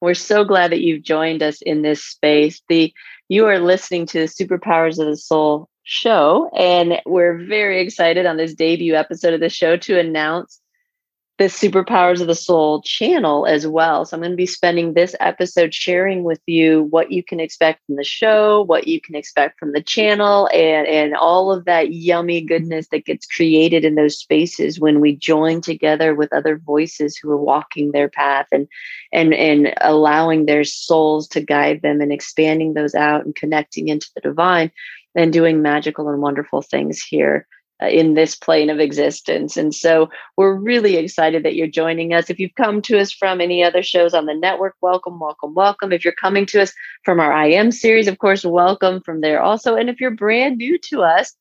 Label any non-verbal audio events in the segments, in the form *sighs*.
We're so glad that you've joined us in this space. The you are listening to the Superpowers of the Soul show, and we're very excited on this debut episode of the show to announce the Superpowers of the Soul channel as well. So I'm going to be spending this episode sharing with you what you can expect from the show, what you can expect from the channel, and, and all of that yummy goodness that gets created in those spaces when we join together with other voices who are walking their path and and and allowing their souls to guide them and expanding those out and connecting into the divine and doing magical and wonderful things here in this plane of existence. And so we're really excited that you're joining us. If you've come to us from any other shows on the network, welcome, welcome, welcome. If you're coming to us from our I Am series, of course, welcome from there also. And if you're brand new to us,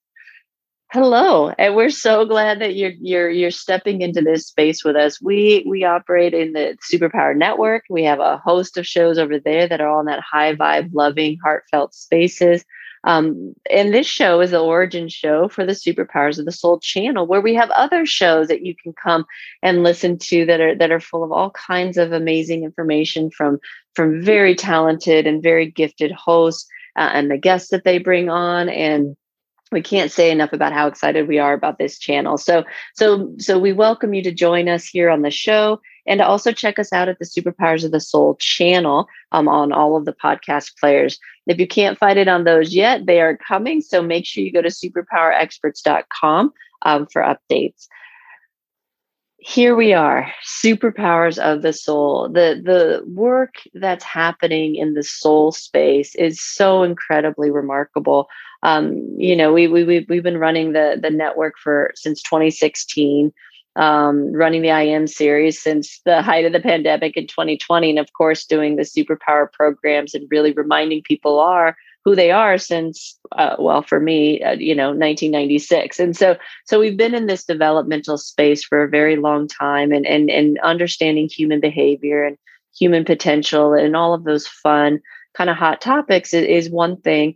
hello and we're so glad that you're you're you're stepping into this space with us we we operate in the superpower network we have a host of shows over there that are all in that high vibe loving heartfelt spaces um, and this show is the origin show for the Superpowers of the Soul channel, where we have other shows that you can come and listen to that are that are full of all kinds of amazing information from from very talented and very gifted hosts uh, and the guests that they bring on and we can't say enough about how excited we are about this channel. So, so, so we welcome you to join us here on the show and also check us out at the Superpowers of the Soul channel um, on all of the podcast players. If you can't find it on those yet, they are coming. So make sure you go to superpowerexperts.com um, for updates. Here we are, superpowers of the soul. The the work that's happening in the soul space is so incredibly remarkable. Um, you know, we we we've been running the the network for since 2016 um, running the I Am series since the height of the pandemic in 2020, and of course, doing the superpower programs and really reminding people are who they are since, uh, well, for me, uh, you know, 1996. And so, so we've been in this developmental space for a very long time, and and and understanding human behavior and human potential and all of those fun kind of hot topics is, is one thing.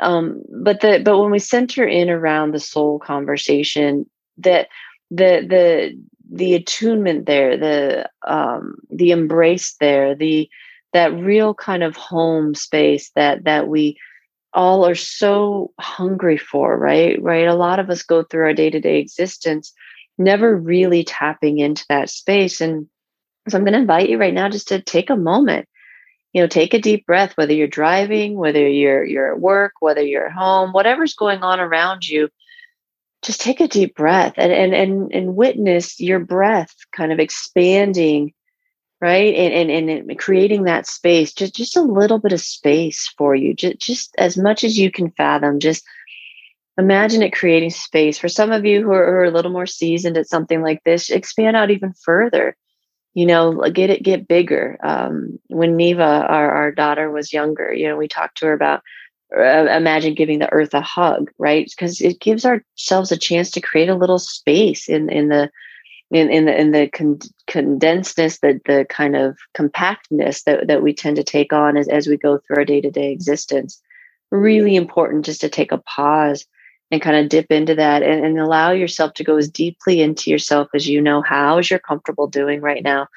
Um, but the but when we center in around the soul conversation, that the the the attunement there the um the embrace there the that real kind of home space that that we all are so hungry for right? Right? A lot of us go through our day-to-day existence never really tapping into that space. And so i'm going to invite you right now just to take a moment you know take a deep breath whether you're driving whether you're you're at work whether you're at home whatever's going on around you just take a deep breath and and and, and witness your breath kind of expanding right? And, and and creating that space just just a little bit of space for you just just as much as you can fathom. Just imagine it creating space. For some of you who are, who are a little more seasoned at something like this expand out even further. You know get it get bigger. Um, when neva our, our daughter was younger you know we talked to her about uh, imagine giving the earth a hug right? Because it gives ourselves a chance to create a little space in in the in in the in the con- condensedness the the kind of compactness that that we tend to take on as, as we go through our day-to-day existence. Really important just to take a pause and kind of dip into that and, and allow yourself to go as deeply into yourself as you know how as you're comfortable doing right now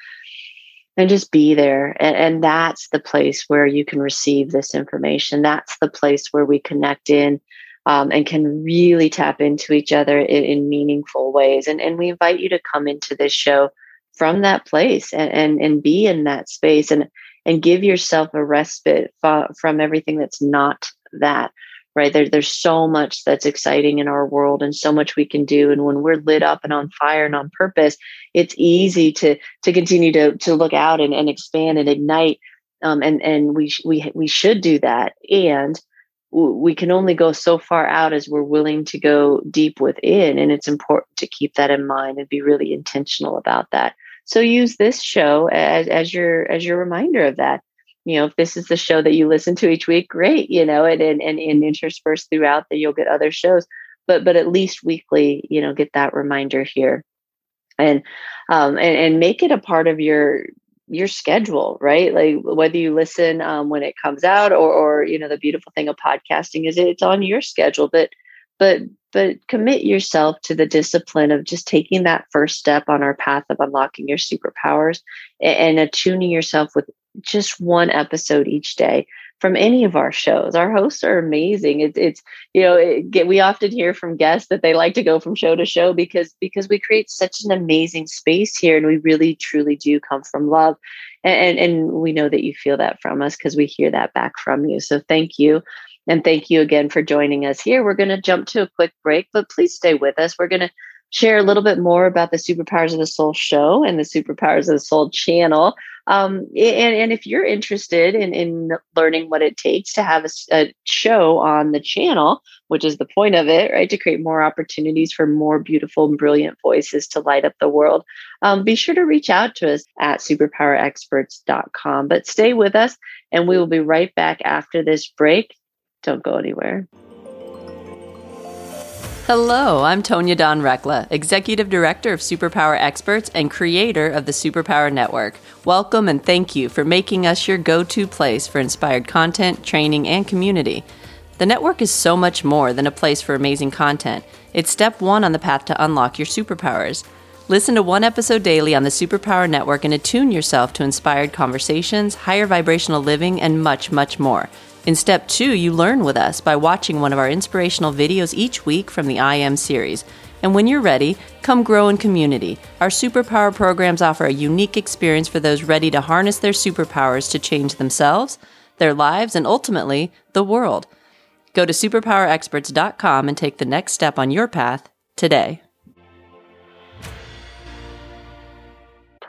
and just be there. And, and that's the place where you can receive this information. That's the place where we connect in um, and can really tap into each other in, in, meaningful ways. And, and we invite you to come into this show from that place and, and, and be in that space and, and give yourself a respite from everything that's not that right? There, there's so much that's exciting in our world and so much we can do. And when we're lit up and on fire and on purpose it's easy to to continue to to look out and, and expand and ignite um, and and we we we should do that. And we can only go so far out as we're willing to go deep within. And it's important to keep that in mind and be really intentional about that. So use this show as, as your as your reminder of that you know, if this is the show that you listen to each week, great, you know, and and and, and interspersed throughout that you'll get other shows. But but at least weekly, you know, get that reminder here. And um and, and make it a part of your your schedule, right? Like whether you listen um, when it comes out or, or, you know, the beautiful thing of podcasting is it's on your schedule, but, but, but commit yourself to the discipline of just taking that first step on our path of unlocking your superpowers and, and attuning yourself with just one episode each day from any of our shows. Our hosts are amazing. It's it's you know it get, we often hear from guests that they like to go from show to show because because we create such an amazing space here, and we really truly do come from love, and and, and we know that you feel that from us because we hear that back from you. So thank you. And thank you again for joining us here. We're going to jump to a quick break, but please stay with us. We're going to share a little bit more about the Superpowers of the Soul show and the Superpowers of the Soul channel. Um, and, and if you're interested in, in learning what it takes to have a, a, show on the channel, which is the point of it, right, to create more opportunities for more beautiful and brilliant voices to light up the world, um, be sure to reach out to us at superpowerexperts.com. But stay with us, and we will be right back after this break. Don't go anywhere. Hello, I'm Tonya Dawn Recla, Executive Director of Superpower Experts and creator of the Superpower Network. Welcome and thank you for making us your go to place for inspired content, training, and community. The network is so much more than a place for amazing content. It's step one on the path to unlock your superpowers. Listen to one episode daily on the Superpower Network and attune yourself to inspired conversations, higher vibrational living, and much, much more. In step two, you learn with us by watching one of our inspirational videos each week from the I Am series. And when you're ready, come grow in community. Our superpower programs offer a unique experience for those ready to harness their superpowers to change themselves, their lives, and ultimately, the world. Go to superpowerexperts.com and take the next step on your path today.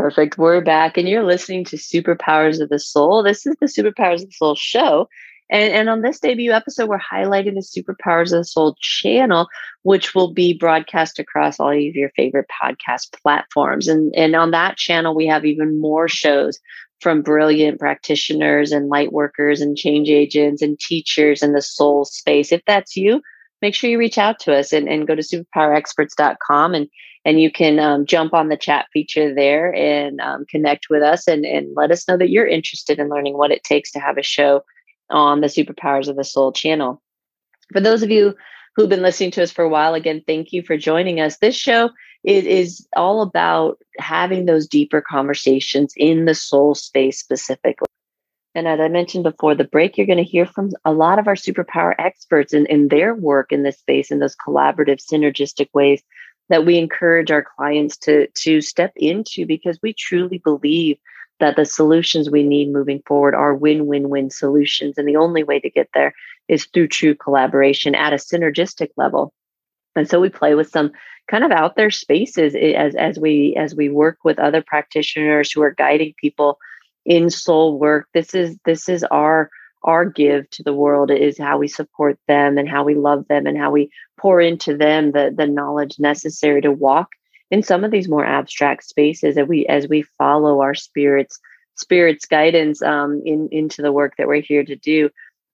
Perfect. We're back, and you're listening to Superpowers of the Soul. This is the Superpowers of the Soul show. And, and on this debut episode, we're highlighting the Superpowers of the Soul channel, which will be broadcast across all of your favorite podcast platforms. And, and on that channel, we have even more shows from brilliant practitioners and light workers and change agents and teachers in the soul space. If that's you, make sure you reach out to us and, and go to superpowerexperts.com and and you can um, jump on the chat feature there and um, connect with us and, and let us know that you're interested in learning what it takes to have a show on the Superpowers of the Soul channel. For those of you who've been listening to us for a while, again, thank you for joining us. This show is, is all about having those deeper conversations in the soul space specifically. And as I mentioned before the break, you're going to hear from a lot of our superpower experts in, in their work in this space in those collaborative, synergistic ways that we encourage our clients to, to step into because we truly believe that the solutions we need moving forward are win-win-win solutions. And the only way to get there is through true collaboration at a synergistic level. And so we play with some kind of out there spaces as as we as we work with other practitioners who are guiding people in soul work. This is this is our our give to the world is how we support them and how we love them and how we pour into them the the knowledge necessary to walk in some of these more abstract spaces that we as we follow our spirits spirits guidance um, in into the work that we're here to do.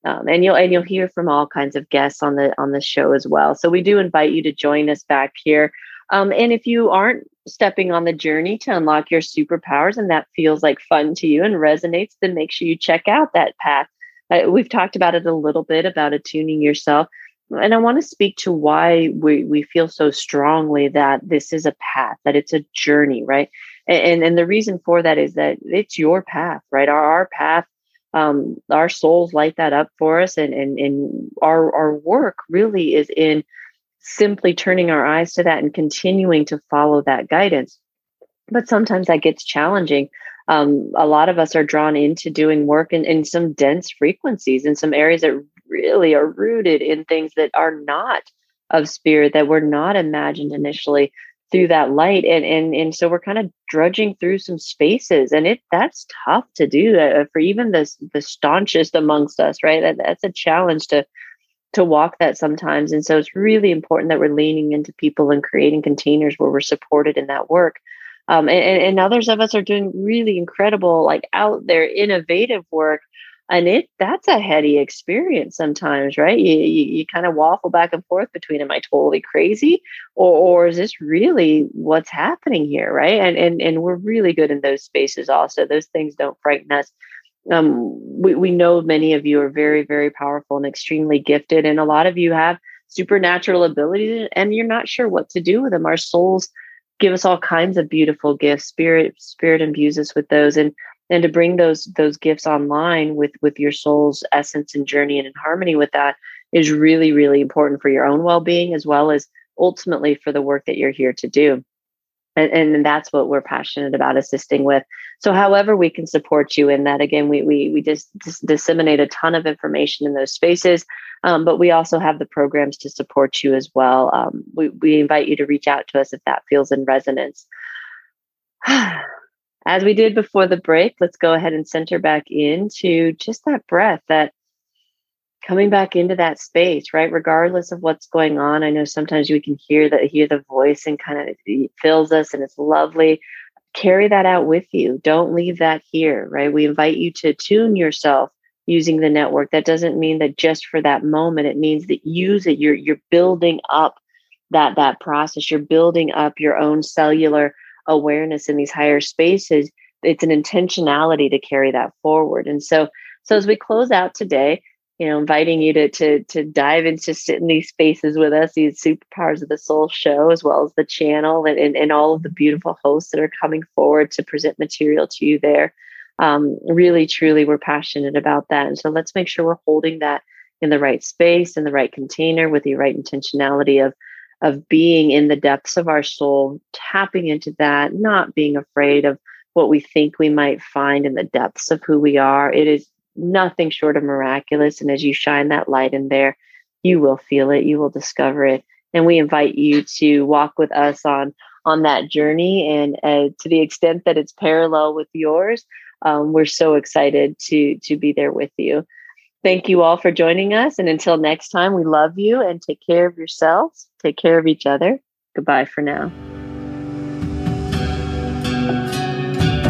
Um, and you'll and you'll hear from all kinds of guests on the on the show as well. So we do invite you to join us back here. Um, and if you aren't stepping on the journey to unlock your superpowers and that feels like fun to you and resonates then make sure you check out that path uh, we've talked about it a little bit about attuning yourself and I want to speak to why we, we feel so strongly that this is a path, that it's a journey, right? And, and the reason for that is that it's your path, right? Our, our path, um, our souls light that up for us. And, and, and our, our work really is in simply turning our eyes to that and continuing to follow that guidance. But sometimes that gets challenging. Um, a lot of us are drawn into doing work in, in some dense frequencies in some areas that really are rooted in things that are not of spirit that were not imagined initially through that light. And and and so we're kind of drudging through some spaces and it that's tough to do uh, for even the the staunchest amongst us right? That, that's a challenge to to walk that sometimes. And so it's really important that we're leaning into people and creating containers where we're supported in that work Um, and, and others of us are doing really incredible, like out there, innovative work. And it that's a heady experience sometimes right? You, you, you kind of waffle back and forth between am i totally crazy? Or, or is this really what's happening here right? And, and and we're really good in those spaces also. Those things don't frighten us. Um, we, we know many of you are very very powerful and extremely gifted and a lot of you have supernatural abilities and you're not sure what to do with them. Our souls give us all kinds of beautiful gifts. Spirit spirit imbues us with those and and to bring those those gifts online with with your soul's essence and journey and in harmony with that is really really important for your own well-being as well as ultimately for the work that you're here to do and, and that's what we're passionate about assisting with. So however we can support you in that again we we, we just, disseminate a ton of information in those spaces. Um, but we also have the programs to support you as well. Um, we, we invite you to reach out to us if that feels in resonance. *sighs* As we did before the break, let's go ahead and center back into just that breath, that coming back into that space, right? Regardless of what's going on. I know sometimes we can hear that hear the voice and kind of it fills us and it's lovely. Carry that out with you. Don't leave that here, right? We invite you to tune yourself using the network. That doesn't mean that just for that moment. It means that use it. You're you're building up that that process. You're building up your own cellular awareness in these higher spaces it's an intentionality to carry that forward and so so as we close out today you know inviting you to to to dive into sit in these spaces with us these superpowers of the soul show as well as the channel and, and, and all of the beautiful hosts that are coming forward to present material to you there. Um, really truly we're passionate about that. And so let's make sure we're holding that in the right space in the right container with the right intentionality of of being in the depths of our soul, tapping into that, not being afraid of what we think we might find in the depths of who we are. It is nothing short of miraculous. And as you shine that light in there, you will feel it, you will discover it. And we invite you to walk with us on on that journey. And uh, to the extent that it's parallel with yours, um, we're so excited to to be there with you. Thank you all for joining us. And until next time, we love you and take care of yourselves, take care of each other. Goodbye for now.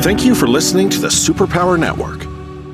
Thank you for listening to the Superpower Network.